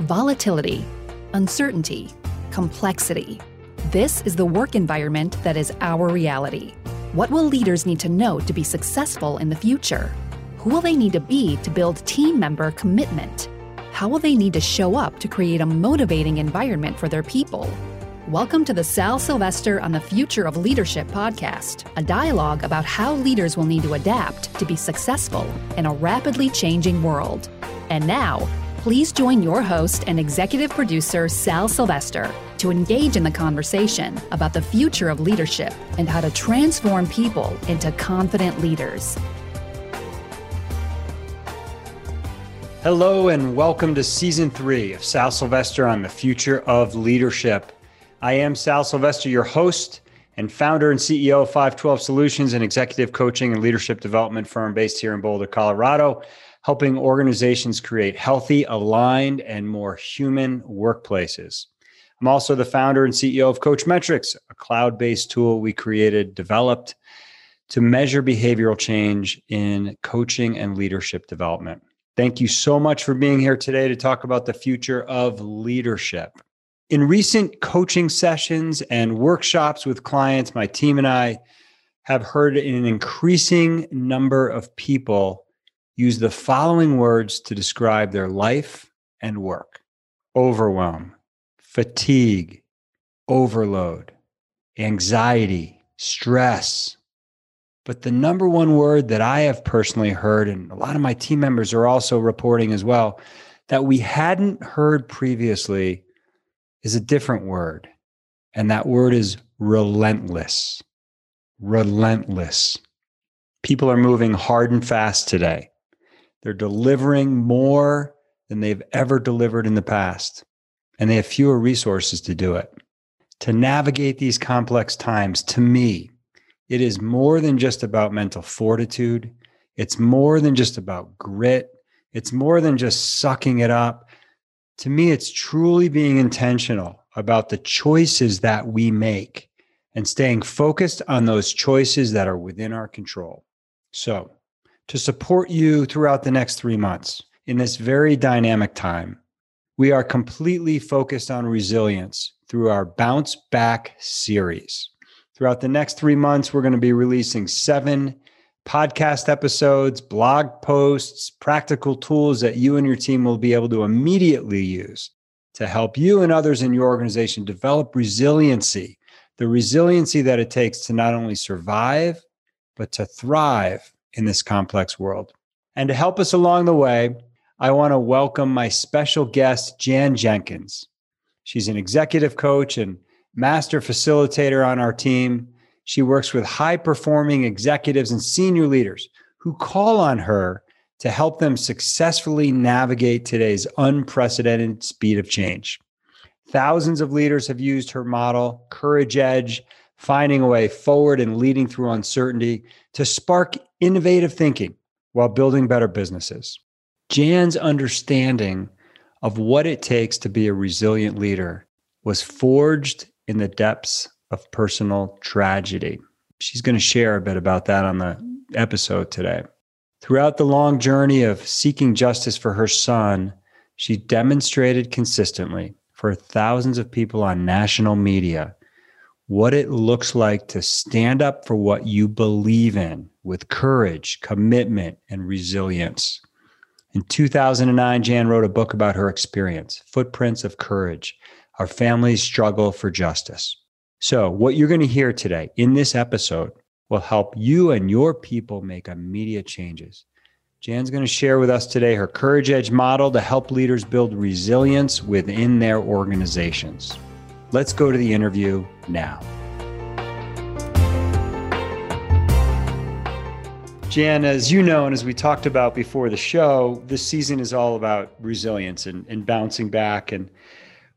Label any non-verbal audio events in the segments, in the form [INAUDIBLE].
volatility, uncertainty, complexity. This is the work environment that is our reality. What will leaders need to know to be successful in the future? Who will they need to be to build team member commitment? How will they need to show up to create a motivating environment for their people? Welcome to the Sal Sylvester on the Future of Leadership podcast, a dialogue about how leaders will need to adapt to be successful in a rapidly changing world. And now, please join your host and executive producer, Sal Sylvester, to engage in the conversation about the future of leadership and how to transform people into confident leaders. Hello, and welcome to season three of Sal Sylvester on the Future of Leadership. I am Sal Sylvester, your host and founder and CEO of 512 Solutions, an executive coaching and leadership development firm based here in Boulder, Colorado, helping organizations create healthy, aligned, and more human workplaces. I'm also the founder and CEO of Coachmetrics, a cloud based tool we created, developed to measure behavioral change in coaching and leadership development. Thank you so much for being here today to talk about the future of leadership. In recent coaching sessions and workshops with clients, my team and I have heard an increasing number of people use the following words to describe their life and work overwhelm, fatigue, overload, anxiety, stress, but the number one word that I have personally heard, and a lot of my team members are also reporting as well, that we hadn't heard previously is a different word. And that word is relentless. Relentless. People are moving hard and fast today. They're delivering more than they've ever delivered in the past, and they have fewer resources to do it. To navigate these complex times, to me, it is more than just about mental fortitude. It's more than just about grit. It's more than just sucking it up. To me, it's truly being intentional about the choices that we make and staying focused on those choices that are within our control. So, to support you throughout the next three months in this very dynamic time, we are completely focused on resilience through our Bounce Back series. Throughout the next three months, we're going to be releasing seven podcast episodes, blog posts, practical tools that you and your team will be able to immediately use to help you and others in your organization develop resiliency, the resiliency that it takes to not only survive, but to thrive in this complex world. And to help us along the way, I want to welcome my special guest, Jan Jenkins. She's an executive coach and master facilitator on our team. She works with high performing executives and senior leaders who call on her to help them successfully navigate today's unprecedented speed of change. Thousands of leaders have used her model, Courage Edge, finding a way forward and leading through uncertainty to spark innovative thinking while building better businesses. Jan's understanding of what it takes to be a resilient leader was forged in the depths of personal tragedy. She's going to share a bit about that on the episode today. Throughout the long journey of seeking justice for her son, she demonstrated consistently for thousands of people on national media what it looks like to stand up for what you believe in with courage, commitment, and resilience. In 2009, Jan wrote a book about her experience, Footprints of Courage, our Family's struggle for justice. So, what you're going to hear today in this episode will help you and your people make immediate changes. Jan's going to share with us today her Courage Edge model to help leaders build resilience within their organizations. Let's go to the interview now. Jan, as you know, and as we talked about before the show, this season is all about resilience and, and bouncing back. And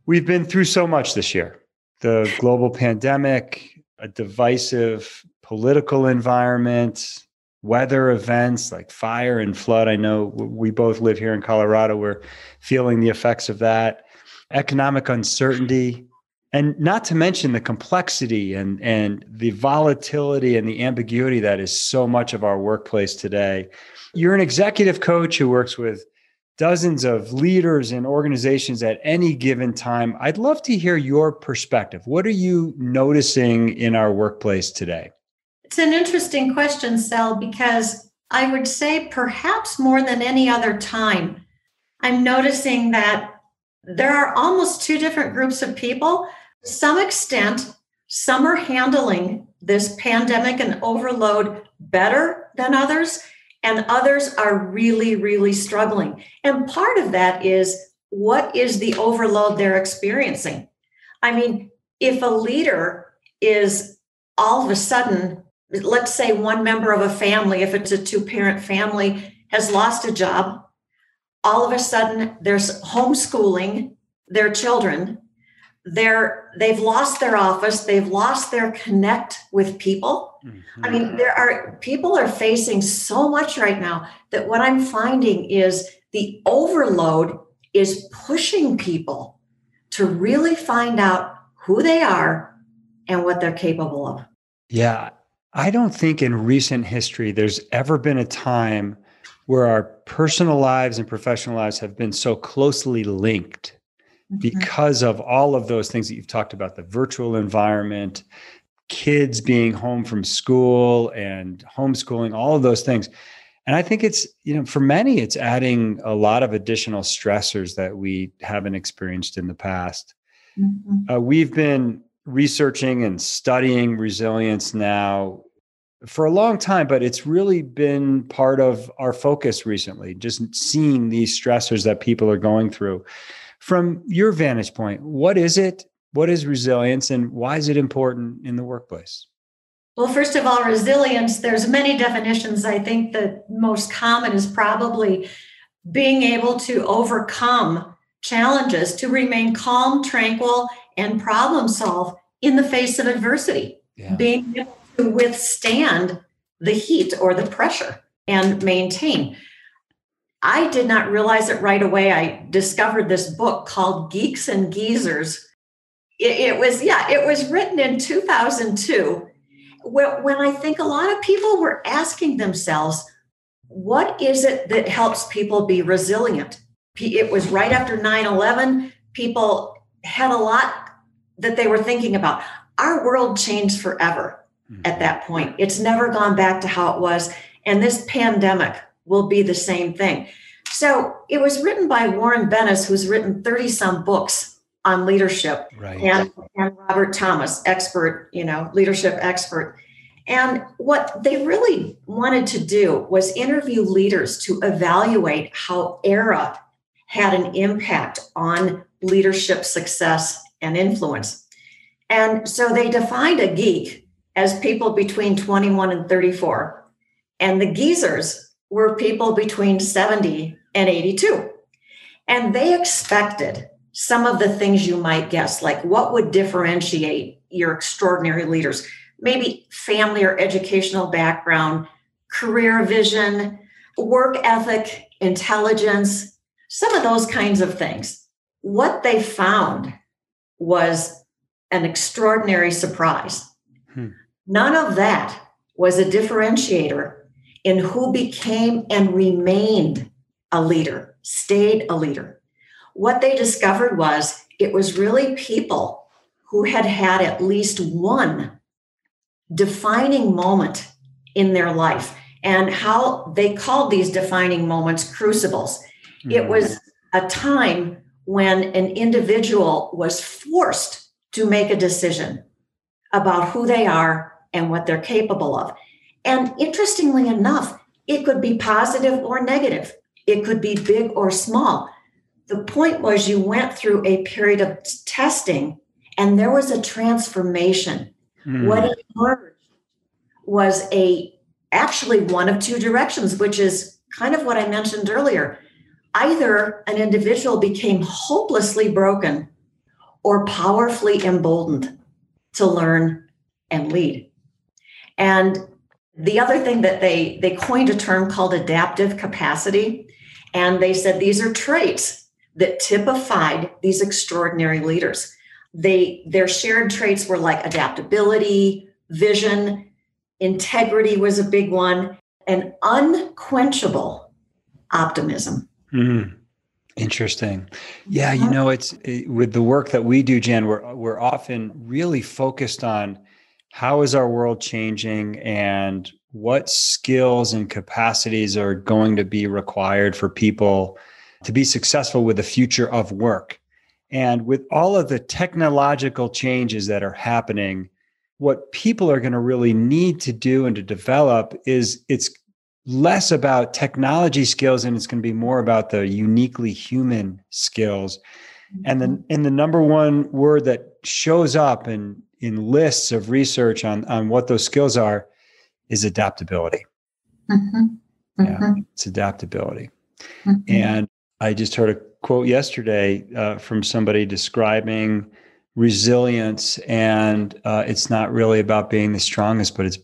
We've been through so much this year the global pandemic, a divisive political environment, weather events like fire and flood. I know we both live here in Colorado. We're feeling the effects of that, economic uncertainty, and not to mention the complexity and, and the volatility and the ambiguity that is so much of our workplace today. You're an executive coach who works with dozens of leaders and organizations at any given time. I'd love to hear your perspective. What are you noticing in our workplace today? It's an interesting question, Sal, because I would say perhaps more than any other time, I'm noticing that there are almost two different groups of people. To some extent, some are handling this pandemic and overload better than others, and others are really, really struggling. And part of that is what is the overload they're experiencing? I mean, if a leader is all of a sudden, let's say one member of a family, if it's a two parent family, has lost a job, all of a sudden there's homeschooling their children. They're they've lost their office. They've lost their connect with people. Mm-hmm. i mean there are people are facing so much right now that what i'm finding is the overload is pushing people to really find out who they are and what they're capable of. Yeah i don't think in recent history there's ever been a time where our personal lives and professional lives have been so closely linked mm-hmm. because of all of those things that you've talked about the virtual environment, kids being home from school and homeschooling, all of those things. And I think it's, you know, for many, it's adding a lot of additional stressors that we haven't experienced in the past. Mm-hmm. Uh, we've been researching and studying resilience now for a long time, but it's really been part of our focus recently, just seeing these stressors that people are going through. From your vantage point, what is it? What is resilience and why is it important in the workplace? Well, first of all, resilience, there's many definitions. I think the most common is probably being able to overcome challenges, to remain calm, tranquil, and problem solve in the face of adversity. Yeah. Being able to withstand the heat or the pressure and maintain. I did not realize it right away. I discovered this book called Geeks and Geezers. It, it was, yeah, it was written in 2002. When, when I think a lot of people were asking themselves, what is it that helps people be resilient? It was right after 9 11. People had a lot that they were thinking about. Our world changed forever mm-hmm. at that point. It's never gone back to how it was. And this pandemic will be the same thing. So it was written by Warren Bennis, who's written 30 some books on leadership, right. and, and Robert Thomas, expert, you know, leadership expert. And what they really wanted to do was interview leaders to evaluate how era had an impact on leadership success and influence. And so they defined a geek as people between 21 and 34. And the geezers were people between 70 and 82. And they expected some of the things you might guess, like what would differentiate your extraordinary leaders? Maybe family or educational background, career vision, work ethic, intelligence, some of those kinds of things. What they found was an extraordinary surprise. Hmm. None of that was a differentiator in who became and remained a leader, stayed a leader. What they discovered was it was really people who had had at least one defining moment in their life and how they called these defining moments crucibles. Mm-hmm. It was a time when an individual was forced to make a decision about who they are and what they're capable of. And interestingly enough, it could be positive or negative, it could be big or small. The point was, you went through a period of testing and there was a transformation. Mm. What emerged was a actually one of two directions, which is kind of what I mentioned earlier. Either an individual became hopelessly broken or powerfully emboldened to learn and lead. And the other thing that they they coined a term called adaptive capacity and they said these are traits that typified these extraordinary leaders. They their shared traits were like adaptability, vision, integrity was a big one, and unquenchable optimism. Mm-hmm. Interesting. Yeah, you know, it's it, with the work that we do, Jen. We're we're often really focused on how is our world changing and what skills and capacities are going to be required for people to be successful with the future of work. And with all of the technological changes that are happening, what people are going to really need to do and to develop is it's less about technology skills and it's going to be more about the uniquely human skills. And then mm-hmm. and the number one word that shows up in in lists of research on on what those skills are is adaptability. Mm-hmm. Mm-hmm. Yeah, it's adaptability. Mm-hmm. And I just heard a quote yesterday uh, from somebody describing resilience, and uh, it's not really about being the strongest, but it's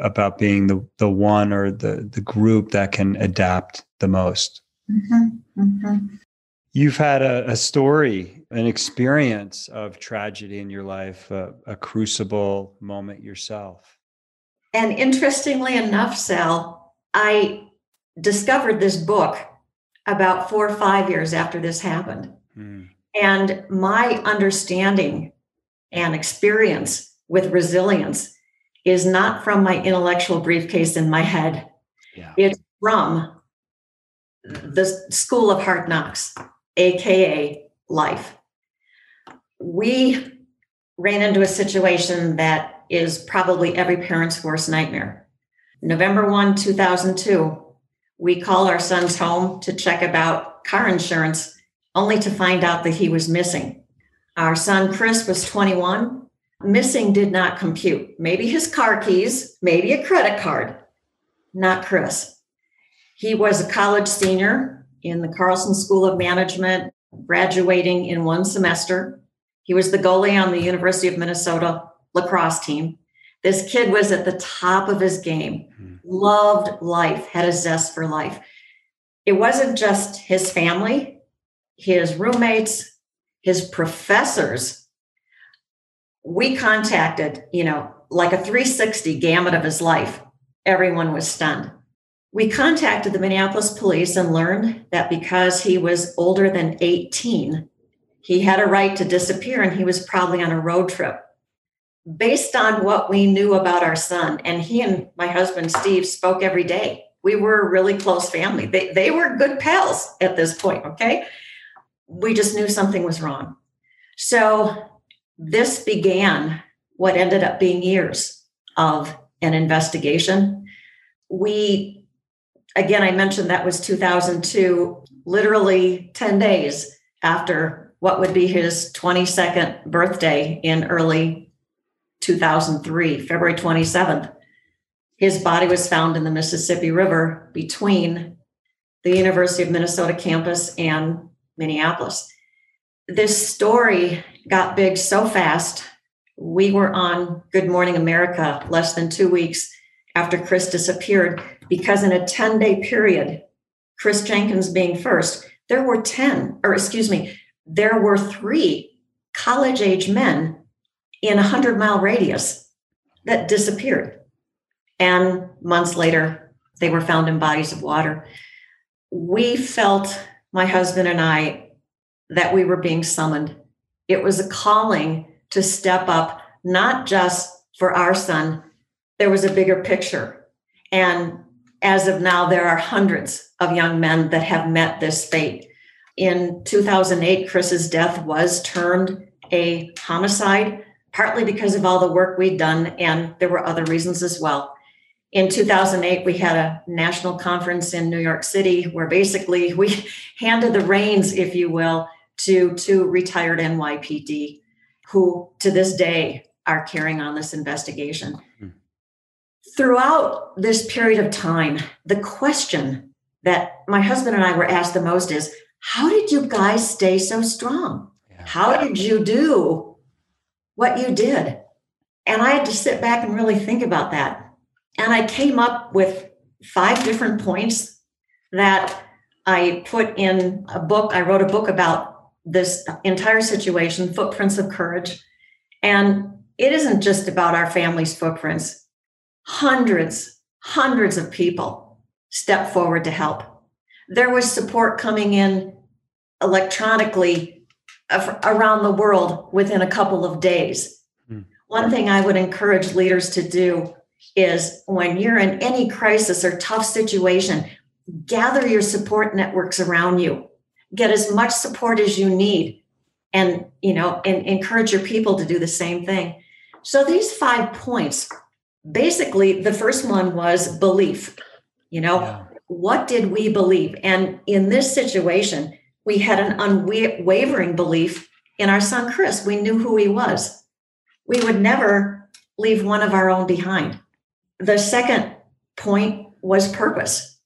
about being the the one or the the group that can adapt the most. Mm-hmm. Mm-hmm. You've had a, a, story, an experience of tragedy in your life, a, a crucible moment yourself. And interestingly enough, Sal, I discovered this book about four or five years after this happened. Mm. And my understanding and experience with resilience is not from my intellectual briefcase in my head. Yeah. It's from the School of Hard Knocks, AKA life. We ran into a situation that is probably every parent's worst nightmare. November 1, 2002, we call our son's home to check about car insurance, only to find out that he was missing. Our son Chris was 21. Missing did not compute. Maybe his car keys, maybe a credit card, not Chris. He was a college senior in the Carlson School of Management, graduating in one semester. He was the goalie on the University of Minnesota lacrosse team. This kid was at the top of his game, mm-hmm. loved life, had a zest for life. It wasn't just his family, his roommates, his professors. We contacted, you know, like a 360 gamut of his life. Everyone was stunned. We contacted the Minneapolis police and learned that because he was older than 18, he had a right to disappear and he was probably on a road trip based on what we knew about our son, and he and my husband Steve spoke every day. We were a really close family. They, they were good pals at this point, okay? We just knew something was wrong. So this began what ended up being years of an investigation. We, again, I mentioned that was 2002, literally 10 days after what would be his 22nd birthday in early 2003, February 27th. His body was found in the Mississippi River between the University of Minnesota campus and Minneapolis. This story got big so fast. We were on Good Morning America less than two weeks after Chris disappeared because, in a 10 day period, Chris Jenkins being first, there were 10, or excuse me, there were three college age men in a 100 mile radius that disappeared. And months later, they were found in bodies of water. We felt, my husband and I, that we were being summoned. It was a calling to step up, not just for our son, there was a bigger picture. And as of now, there are hundreds of young men that have met this fate. In 2008, Chris's death was termed a homicide partly because of all the work we'd done, and there were other reasons as well. In 2008, we had a national conference in New York City where basically we [LAUGHS] handed the reins, if you will, to two retired NYPD who to this day are carrying on this investigation. Hmm. Throughout this period of time, the question that my husband and I were asked the most is how did you guys stay so strong? Yeah. How did you do what you did. And I had to sit back and really think about that. And I came up with five different points that I put in a book. I wrote a book about this entire situation, Footprints of Courage. And it isn't just about our family's footprints. Hundreds, hundreds of people stepped forward to help. There was support coming in electronically around the world within a couple of days. Hmm. One thing I would encourage leaders to do is when you're in any crisis or tough situation, gather your support networks around you. Get as much support as you need and, you know, and encourage your people to do the same thing. So these five points, basically the first one was belief. You know, yeah. what did we believe? And in this situation, we had an unwavering belief in our son Chris. We knew who he was. We would never leave one of our own behind. The second point was purpose.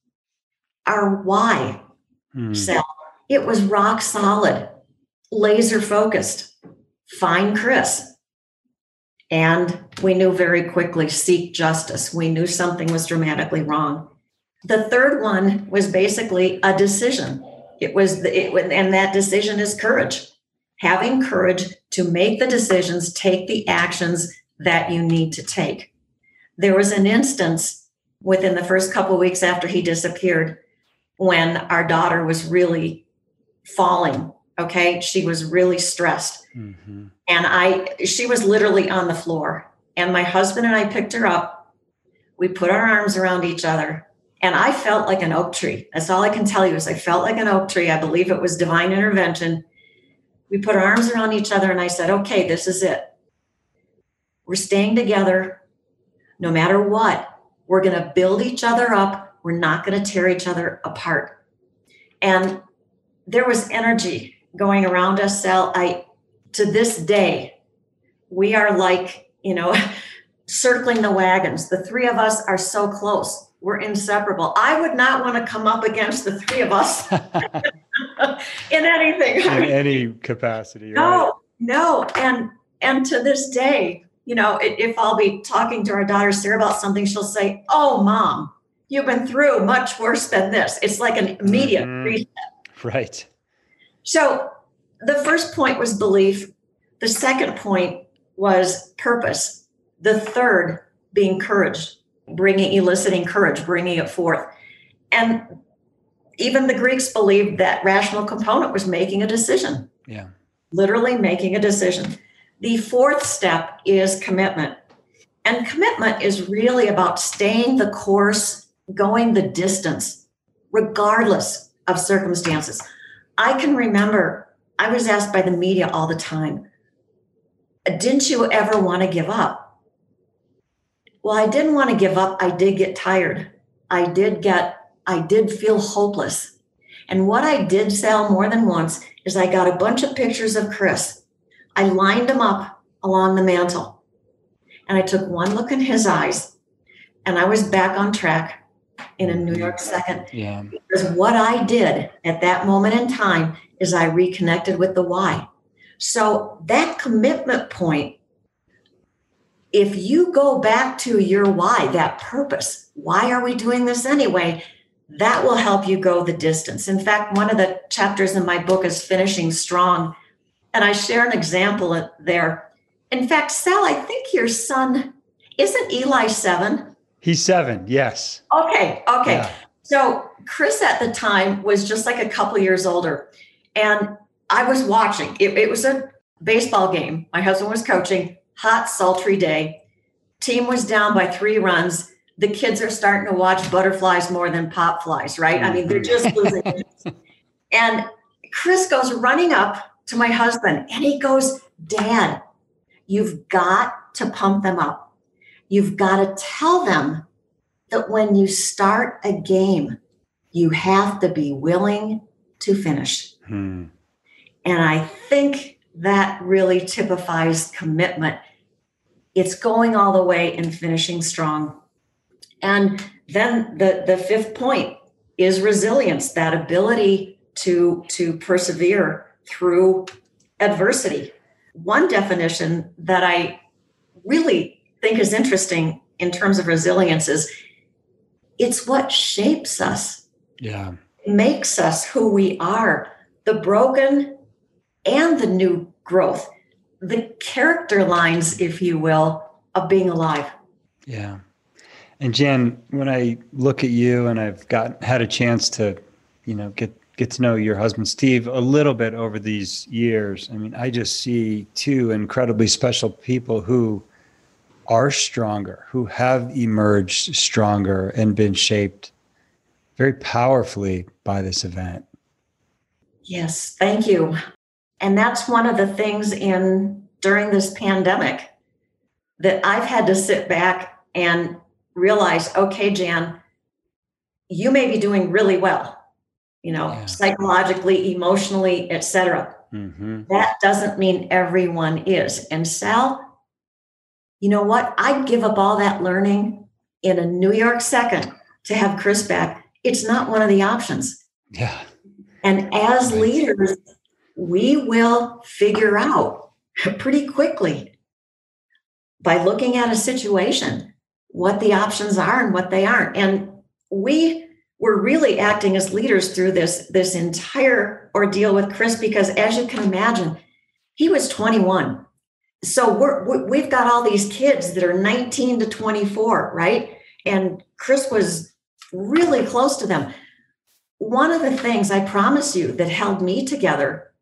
Our why hmm. Sal. It was rock solid, laser focused. Find Chris. And we knew very quickly seek justice. We knew something was dramatically wrong. The third one was basically a decision it was, the, it, and that decision is courage. Having courage to make the decisions, take the actions that you need to take. There was an instance within the first couple weeks after he disappeared when our daughter was really falling. Okay. She was really stressed. Mm-hmm. And I, she was literally on the floor. And my husband and I picked her up. We put our arms around each other and I felt like an oak tree. That's all I can tell you is I felt like an oak tree. I believe it was divine intervention. We put our arms around each other and I said, okay, this is it. We're staying together no matter what. We're going to build each other up. We're not going to tear each other apart. And there was energy going around us, Sal. I, to this day, we are like, you know, [LAUGHS] circling the wagons. The three of us are so close we're inseparable. I would not want to come up against the three of us [LAUGHS] in anything. In any capacity. No, right? no. And and to this day, you know, if I'll be talking to our daughter Sarah about something, she'll say, "Oh, mom, you've been through much worse than this." It's like an immediate mm-hmm. reset. Right. So the first point was belief. The second point was purpose. The third being courage bringing, eliciting courage, bringing it forth. And even the Greeks believed that rational component was making a decision. Yeah. Literally making a decision. The fourth step is commitment. And commitment is really about staying the course, going the distance, regardless of circumstances. I can remember I was asked by the media all the time, didn't you ever want to give up? well, I didn't want to give up. I did get tired. I did get, I did feel hopeless. And what I did, Sal, more than once is I got a bunch of pictures of Chris. I lined them up along the mantle. And I took one look in his eyes and I was back on track in a New mm-hmm. York second. Yeah. Because what I did at that moment in time is I reconnected with the why. So that commitment point if you go back to your why, that purpose, why are we doing this anyway? That will help you go the distance. In fact, one of the chapters in my book is finishing strong. And I share an example there. In fact, Sal, I think your son isn't Eli seven? He's seven, yes. Okay, okay. Yeah. So Chris at the time was just like a couple years older. And I was watching, it, it was a baseball game. My husband was coaching hot, sultry day. Team was down by three runs. The kids are starting to watch butterflies more than pop flies, right? I mean, they're just mm-hmm. losing. and Chris goes running up to my husband and he goes, Dad, you've got to pump them up. You've got to tell them that when you start a game, you have to be willing to finish. Hmm. And I think that really typifies commitment it's going all the way and finishing strong. And then the, the fifth point is resilience, that ability to, to persevere through adversity. One definition that I really think is interesting in terms of resilience is it's what shapes us. Yeah. Makes us who we are, the broken and the new growth the character lines, if you will, of being alive. Yeah. And Jen, when I look at you and I've got had a chance to, you know, get get to know your husband Steve a little bit over these years, I mean, I just see two incredibly special people who are stronger, who have emerged stronger and been shaped very powerfully by this event. Yes, thank you. And that's one of the things in during this pandemic that I've had to sit back and realize, okay, Jan, you may be doing really well, you know, yeah. psychologically, emotionally, etc. Mm-hmm. That doesn't mean everyone is. And Sal, you know what? I'd give up all that learning in a New York second to have Chris back. It's not one of the options. Yeah. And as right. leaders, we will figure out pretty quickly by looking at a situation what the options are and what they aren't. And we were really acting as leaders through this this entire ordeal with Chris because as you can imagine, he was 21. So we're we've got all these kids that are 19 to 24, right? And Chris was really close to them. One of the things I promise you that held me together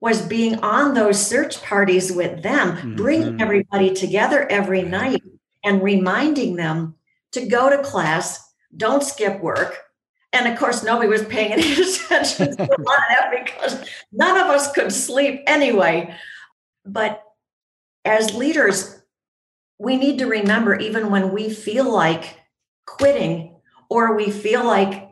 was being on those search parties with them, mm-hmm. bringing everybody together every night and reminding them to go to class, don't skip work, and of course, nobody was paying any [LAUGHS] attention to that because none of us could sleep anyway. But as leaders, we need to remember even when we feel like quitting or we feel like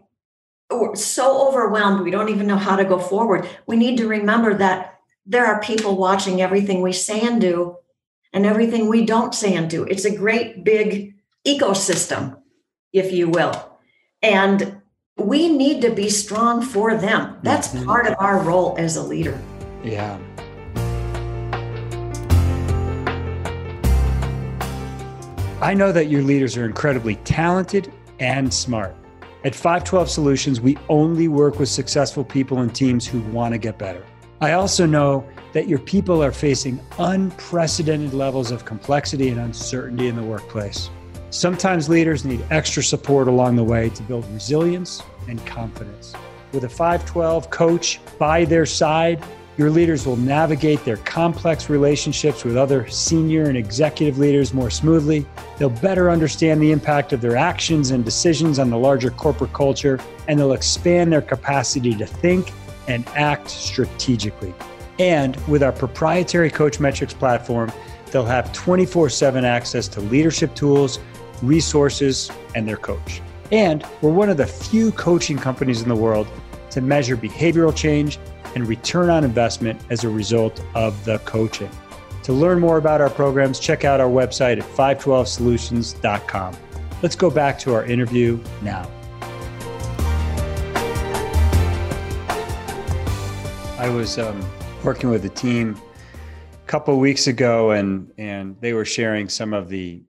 we're so overwhelmed, we don't even know how to go forward, we need to remember that there are people watching everything we say and do and everything we don't say and do. It's a great big ecosystem, if you will. And we need to be strong for them. That's mm-hmm. part of our role as a leader. Yeah. I know that your leaders are incredibly talented and smart. At 512 Solutions, we only work with successful people and teams who want to get better. I also know that your people are facing unprecedented levels of complexity and uncertainty in the workplace. Sometimes leaders need extra support along the way to build resilience and confidence. With a 512 coach by their side, your leaders will navigate their complex relationships with other senior and executive leaders more smoothly. They'll better understand the impact of their actions and decisions on the larger corporate culture, and they'll expand their capacity to think and act strategically. And with our proprietary Coach Metrics platform, they'll have 24 7 access to leadership tools resources, and their coach. And we're one of the few coaching companies in the world to measure behavioral change and return on investment as a result of the coaching. To learn more about our programs, check out our website at 512solutions.com. Let's go back to our interview now. I was um, working with a team a couple weeks ago, and and they were sharing some of the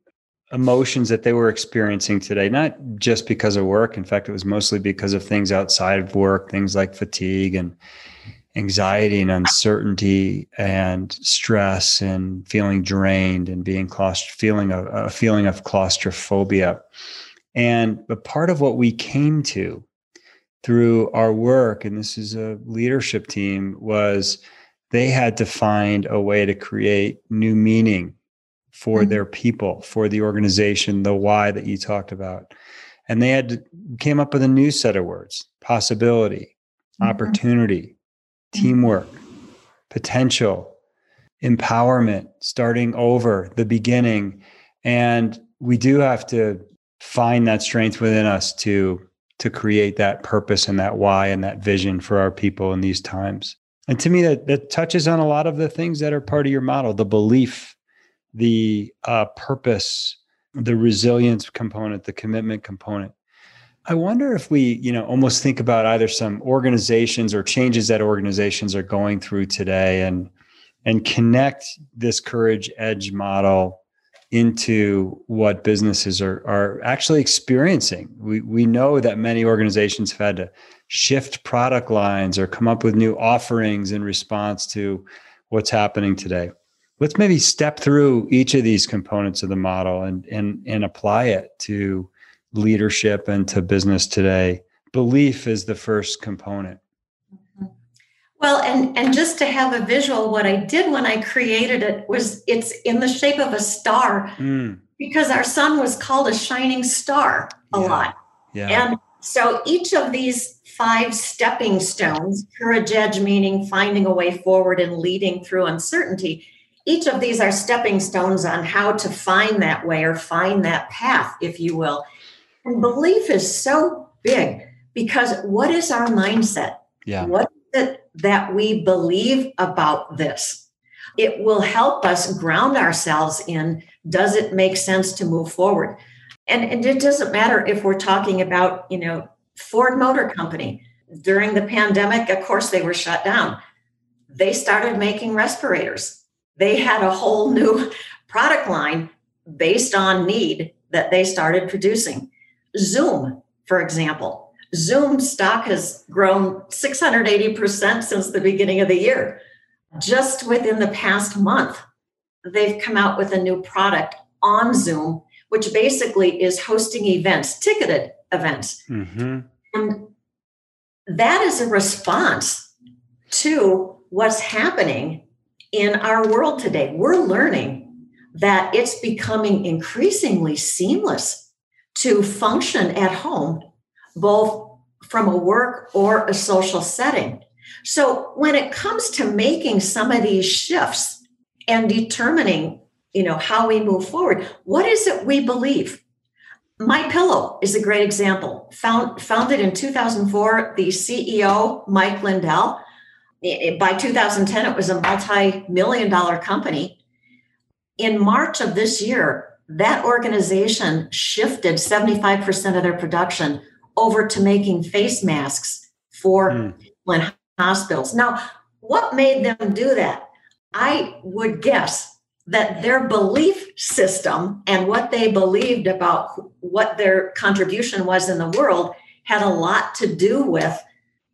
emotions that they were experiencing today, not just because of work. In fact, it was mostly because of things outside of work, things like fatigue and anxiety and uncertainty and stress and feeling drained and being claustro- feeling a, a feeling of claustrophobia. And but part of what we came to through our work, and this is a leadership team, was they had to find a way to create new meaning for mm-hmm. their people, for the organization, the why that you talked about. And they had to, came up with a new set of words possibility, mm-hmm. opportunity. Teamwork, potential, empowerment, starting over, the beginning. And we do have to find that strength within us to to create that purpose and that why and that vision for our people in these times. And to me, that, that touches on a lot of the things that are part of your model the belief the uh, purpose, the resilience component, the commitment component. I wonder if we, you know, almost think about either some organizations or changes that organizations are going through today and and connect this courage edge model into what businesses are are actually experiencing. We we know that many organizations have had to shift product lines or come up with new offerings in response to what's happening today let's maybe step through each of these components of the model and and and apply it to leadership and to business today belief is the first component Well, and and just to have a visual, what I did when I created it was it's in the shape of a star mm. because our son was called a shining star a yeah. lot. Yeah. And so each of these five stepping stones, courage edge meaning finding a way forward and leading through uncertainty. Each of these are stepping stones on how to find that way or find that path, if you will. And belief is so big because what is our mindset? Yeah. What is it that we believe about this? It will help us ground ourselves in does it make sense to move forward? And, and it doesn't matter if we're talking about, you know, Ford Motor Company. During the pandemic, of course, they were shut down. They started making respirators. They had a whole new [LAUGHS] product line based on need that they started producing. Zoom, for example, Zoom stock has grown 680% since the beginning of the year. Just within the past month, they've come out with a new product on Zoom, which basically is hosting events, ticketed events. Mm-hmm. And that is a response to what's happening in our world today. We're learning that it's becoming increasingly seamless to function at home both from a work or a social setting. So when it comes to making some of these shifts and determining, you know, how we move forward, what is it we believe? My Pillow is a great example. Found, founded in 2004, the CEO Mike Lindell. By 2010, it was a multi-million dollar company. In March of this year, that organization shifted 75% of their production over to making face masks for mm. in hospitals. Now, what made them do that? I would guess that their belief system and what they believed about what their contribution was in the world had a lot to do with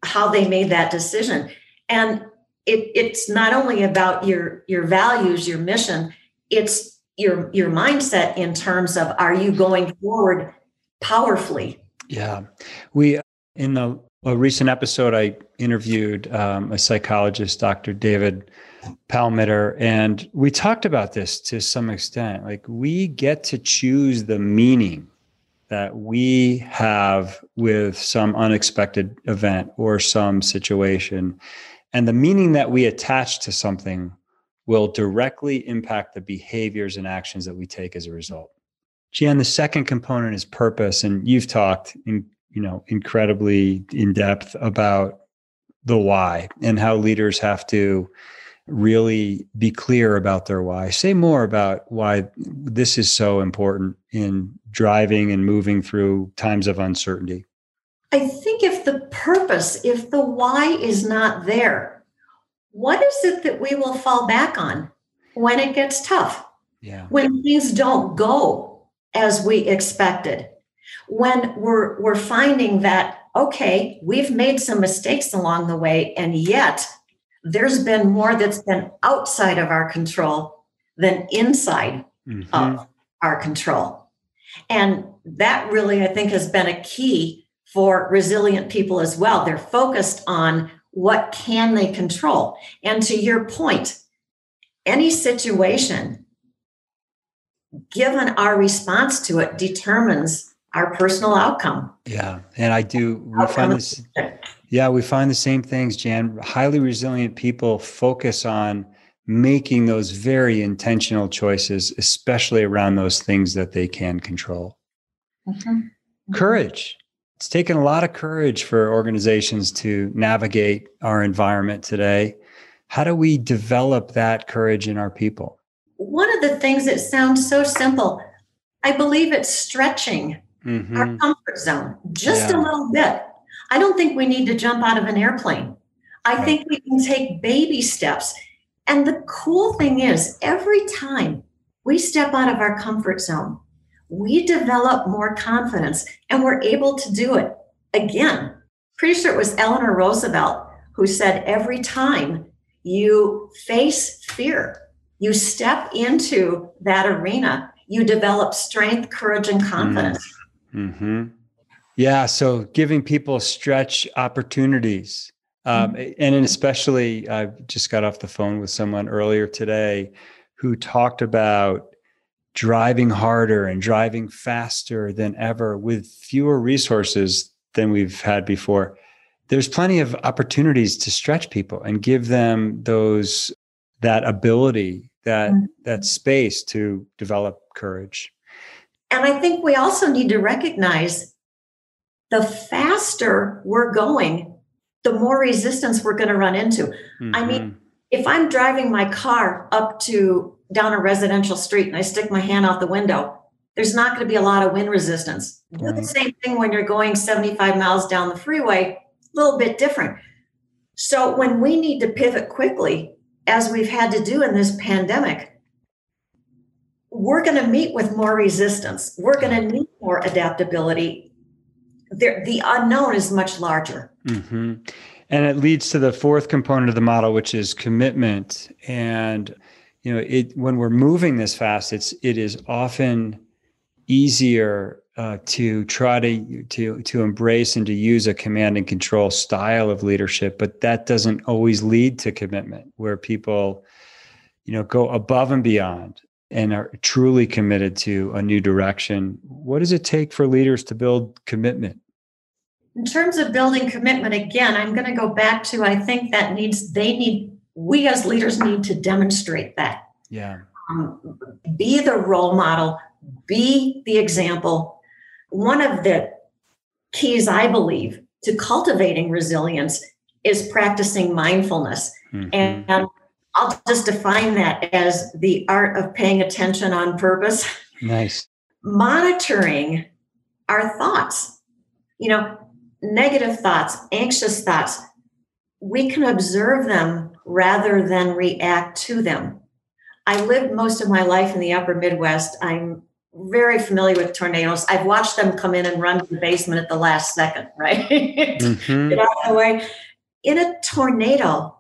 how they made that decision. And it, it's not only about your your values, your mission, it's your your mindset in terms of are you going forward powerfully yeah. We, in the, a recent episode, I interviewed um, a psychologist, Dr. David Palmiter, and we talked about this to some extent. Like, we get to choose the meaning that we have with some unexpected event or some situation. And the meaning that we attach to something will directly impact the behaviors and actions that we take as a result. Jan, the second component is purpose, and you've talked in you know incredibly in depth about the why and how leaders have to really be clear about their why. Say more about why this is so important in driving and moving through times of uncertainty. I think if the purpose, if the why is not there, what is it that we will fall back on when it gets tough? Yeah. When things don't go as we expected. When we're, we're finding that, okay, we've made some mistakes along the way, and yet there's been more that's been outside of our control than inside mm-hmm. of our control. And that really, I think, has been a key for resilient people as well. They're focused on what can they control. And to your point, any situation given our response to it determines our personal outcome. Yeah. And I do, we find this, yeah, we find the same things, Jan. Highly resilient people focus on making those very intentional choices, especially around those things that they can control. Mm-hmm. mm-hmm. Courage. It's taken a lot of courage for organizations to navigate our environment today. How do we develop that courage in our people? one of the things that sounds so simple, I believe it's stretching mm-hmm. our comfort zone just yeah. a little bit. I don't think we need to jump out of an airplane. I right. think we can take baby steps. And the cool thing is, every time we step out of our comfort zone, we develop more confidence and we're able to do it again. Pretty sure it was Eleanor Roosevelt who said, every time you face fear, you step into that arena, you develop strength, courage, and confidence. Mm-hmm. Yeah. So giving people stretch opportunities Um, mm-hmm. and especially, I just got off the phone with someone earlier today who talked about driving harder and driving faster than ever with fewer resources than we've had before. There's plenty of opportunities to stretch people and give them those that ability, that mm-hmm. that space to develop courage. And I think we also need to recognize the faster we're going, the more resistance we're going to run into. Mm-hmm. I mean, mm-hmm. if I'm driving my car up to down a residential street and I stick my hand out the window, there's not going to be a lot of wind resistance. Do the same thing when you're going 75 miles down the freeway, a little bit different. So when we need to pivot quickly, as we've had to do in this pandemic, we're going to meet with more resistance. We're going to need more adaptability. There, the unknown is much larger. Mm-hmm. And it leads to the fourth component of the model, which is commitment. And you know, it when we're moving this fast, it's it is often easier uh, to try to to to embrace and to use a command and control style of leadership, but that doesn't always lead to commitment, where people, you know, go above and beyond and are truly committed to a new direction. What does it take for leaders to build commitment? In terms of building commitment, again, I'm going to go back to I think that needs they need we as leaders need to demonstrate that. Yeah. Um, be the role model, be the example. One of the keys, I believe, to cultivating resilience is practicing mindfulness. Mm-hmm. And, and I'll just define that as the art of paying attention on purpose. Nice. Monitoring our thoughts, you know, negative thoughts, anxious thoughts. We can observe them rather than react to them. I lived most of my life in the upper Midwest. I'm very familiar with tornadoes. I've watched them come in and run to the basement at the last second, [LAUGHS] right? Mm-hmm. Get out of the way. In a tornado,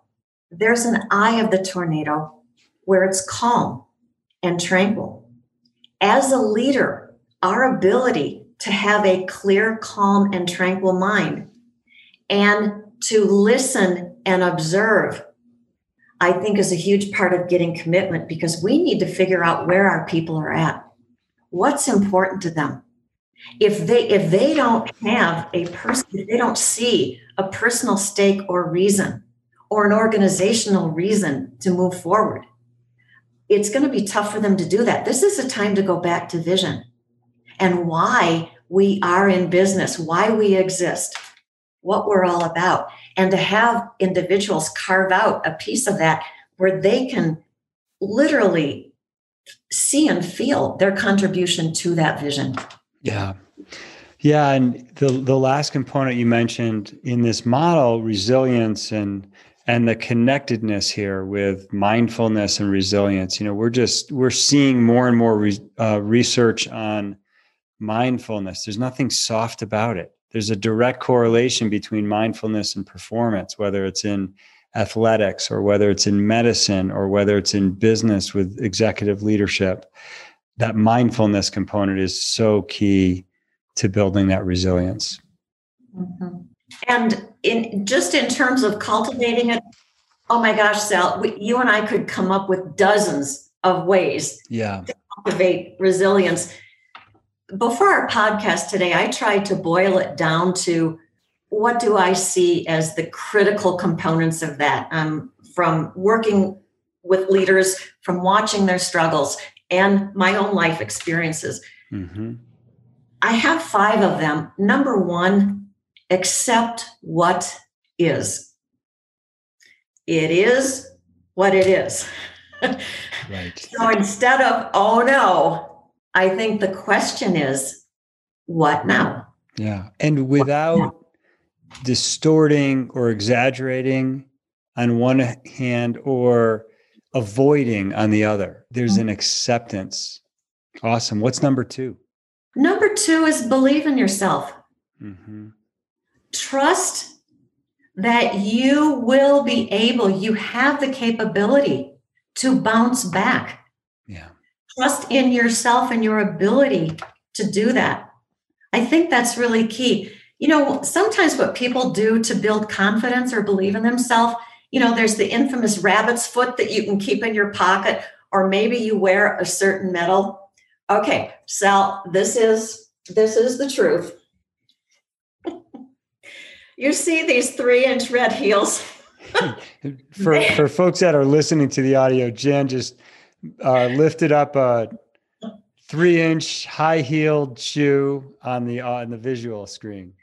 there's an eye of the tornado where it's calm and tranquil. As a leader, our ability to have a clear, calm, and tranquil mind and to listen and observe I think is a huge part of getting commitment because we need to figure out where our people are at. What's important to them? If they if they don't have a person, if they don't see a personal stake or reason or an organizational reason to move forward, it's going to be tough for them to do that. This is a time to go back to vision and why we are in business, why we exist, what we're all about and to have individuals carve out a piece of that where they can literally see and feel their contribution to that vision. Yeah. Yeah, and the the last component you mentioned in this model, resilience and and the connectedness here with mindfulness and resilience. You know, we're just we're seeing more and more re, uh, research on mindfulness. There's nothing soft about it there's a direct correlation between mindfulness and performance, whether it's in athletics or whether it's in medicine or whether it's in business with executive leadership. That mindfulness component is so key to building that resilience. Mm-hmm. And in just in terms of cultivating it, oh my gosh, Sal, we, you and I could come up with dozens of ways yeah. to cultivate resilience before our podcast today, I tried to boil it down to what do I see as the critical components of that um, from working with leaders, from watching their struggles, and my own life experiences. Mm-hmm. I have five of them. Number one, accept what is. It is what it is. [LAUGHS] right. so instead of, oh no, I think the question is, what now? Yeah. And without distorting or exaggerating on one hand or avoiding on the other, there's an acceptance. Awesome. What's number two? Number two is believe in yourself. Mm-hmm. Trust that you will be able, you have the capability to bounce back trust in yourself and your ability to do that. I think that's really key. you know, sometimes what people do to build confidence or believe in themselves, you know, there's the infamous rabbit's foot that you can keep in your pocket, or maybe you wear a certain medal. Okay, Sal, this is this is the truth. [LAUGHS] you see these three inch red heels. [LAUGHS] for for folks that are listening to the audio, Jan just uh, lifted up a three inch high heeled shoe on the on the visual screen.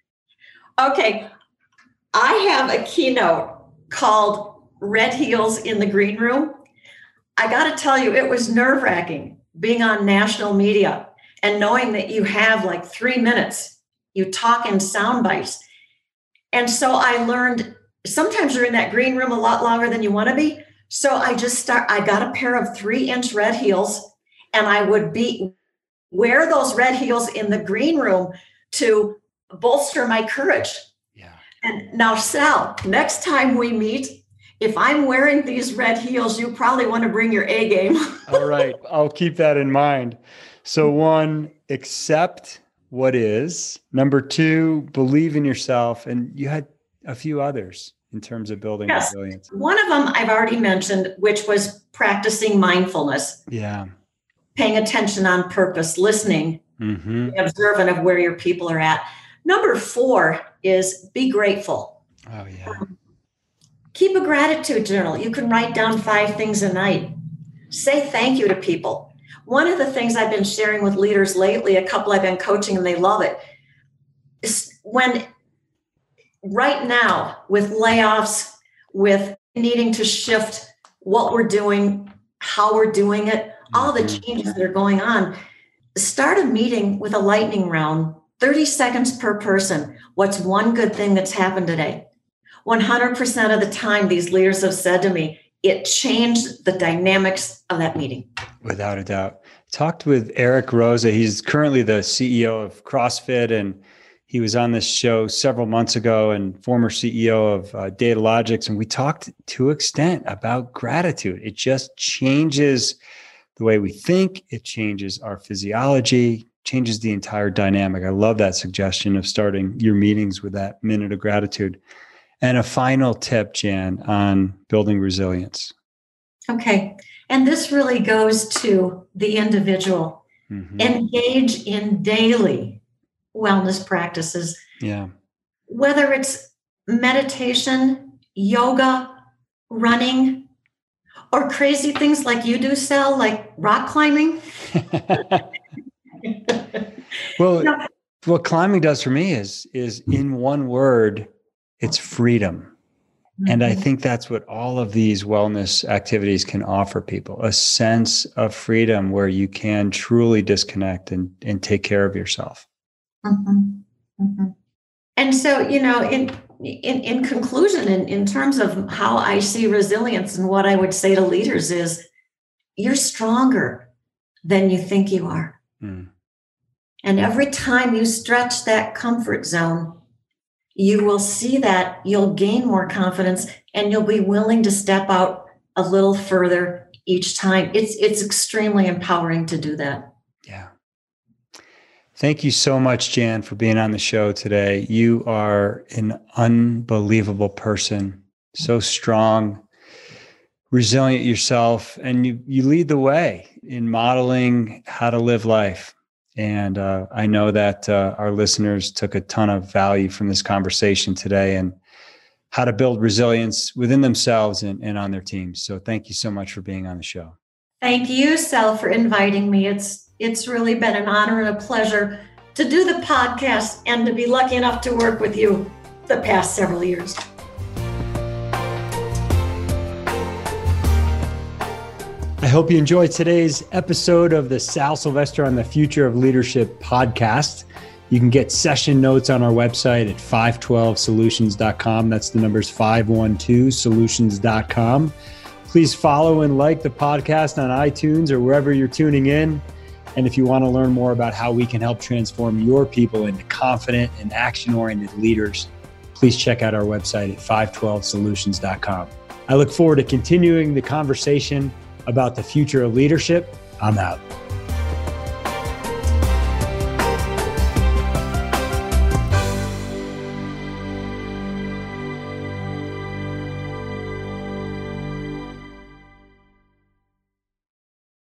Okay, I have a keynote called "Red Heels in the Green Room." I got to tell you, it was nerve wracking being on national media and knowing that you have like three minutes. You talk in sound bites. And so I learned sometimes you're in that green room a lot longer than you want to be. So I just start, I got a pair of three inch red heels and I would be wear those red heels in the green room to bolster my courage. Yeah. And now, Sal, next time we meet, if I'm wearing these red heels, you probably want to bring your A game. [LAUGHS] All right. I'll keep that in mind. So, one, accept what is. Number two, believe in yourself. And you had a few others in terms of building yes. resilience? One of them I've already mentioned, which was practicing mindfulness. Yeah. Paying attention on purpose, listening, mm-hmm. observant of where your people are at. Number four is be grateful. Oh, yeah. Um, keep a gratitude journal. You can write down five things a night. Say thank you to people. One of the things I've been sharing with leaders lately, a couple I've been coaching and they love it, is when right now with layoffs, with needing to shift what we're doing, how we're doing it, all the mm-hmm. changes that are going on, start a meeting with a lightning round, 30 seconds per person. What's one good thing that's happened today? 100% of the time, these leaders have said to me, it changed the dynamics of that meeting. Without a doubt. Talked with Eric Roza. He's currently the CEO of CrossFit and he was on this show several months ago and former CEO of uh, Datalogix. And we talked to extent about gratitude. It just changes the way we think, it changes our physiology, changes the entire dynamic. I love that suggestion of starting your meetings with that minute of gratitude. And a final tip, Jan, on building resilience. Okay. And this really goes to the individual. Mm-hmm. Engage in daily wellness practices. Yeah. Whether it's meditation, yoga, running, or crazy things like you do, Sal, like rock climbing. [LAUGHS] well, what climbing does for me is is in one word, it's freedom. And I mm-hmm. think that's what all of these wellness activities can offer people a sense of freedom where you can truly disconnect and, and take care of yourself. Mm-hmm. Mm-hmm. And so, you know, in in, in conclusion, in, in terms of how I see resilience and what I would say to leaders is you're stronger than you think you are. Mm. And every time you stretch that comfort zone, you will see that you'll gain more confidence and you'll be willing to step out a little further each time. It's it's extremely empowering to do that. Thank you so much, Jan, for being on the show today. You are an unbelievable person, so strong, resilient yourself, and you, you lead the way in modeling how to live life. And uh, I know that uh, our listeners took a ton of value from this conversation today and how to build resilience within themselves and, and on their teams. So thank you so much for being on the show. Thank you, Sal, for inviting me. It's it's really been an honor and a pleasure to do the podcast and to be lucky enough to work with you the past several years. I hope you enjoyed today's episode of the Sal Silvestri on the Future of Leadership podcast. You can get session notes on our website at 512solutions.com. That's the numbers 512solutions.com. Please follow and like the podcast on iTunes or wherever you're tuning in. And if you want to learn more about how we can help transform your people into confident and action oriented leaders, please check out our website at 512solutions.com. I look forward to continuing the conversation about the future of leadership. I'm out.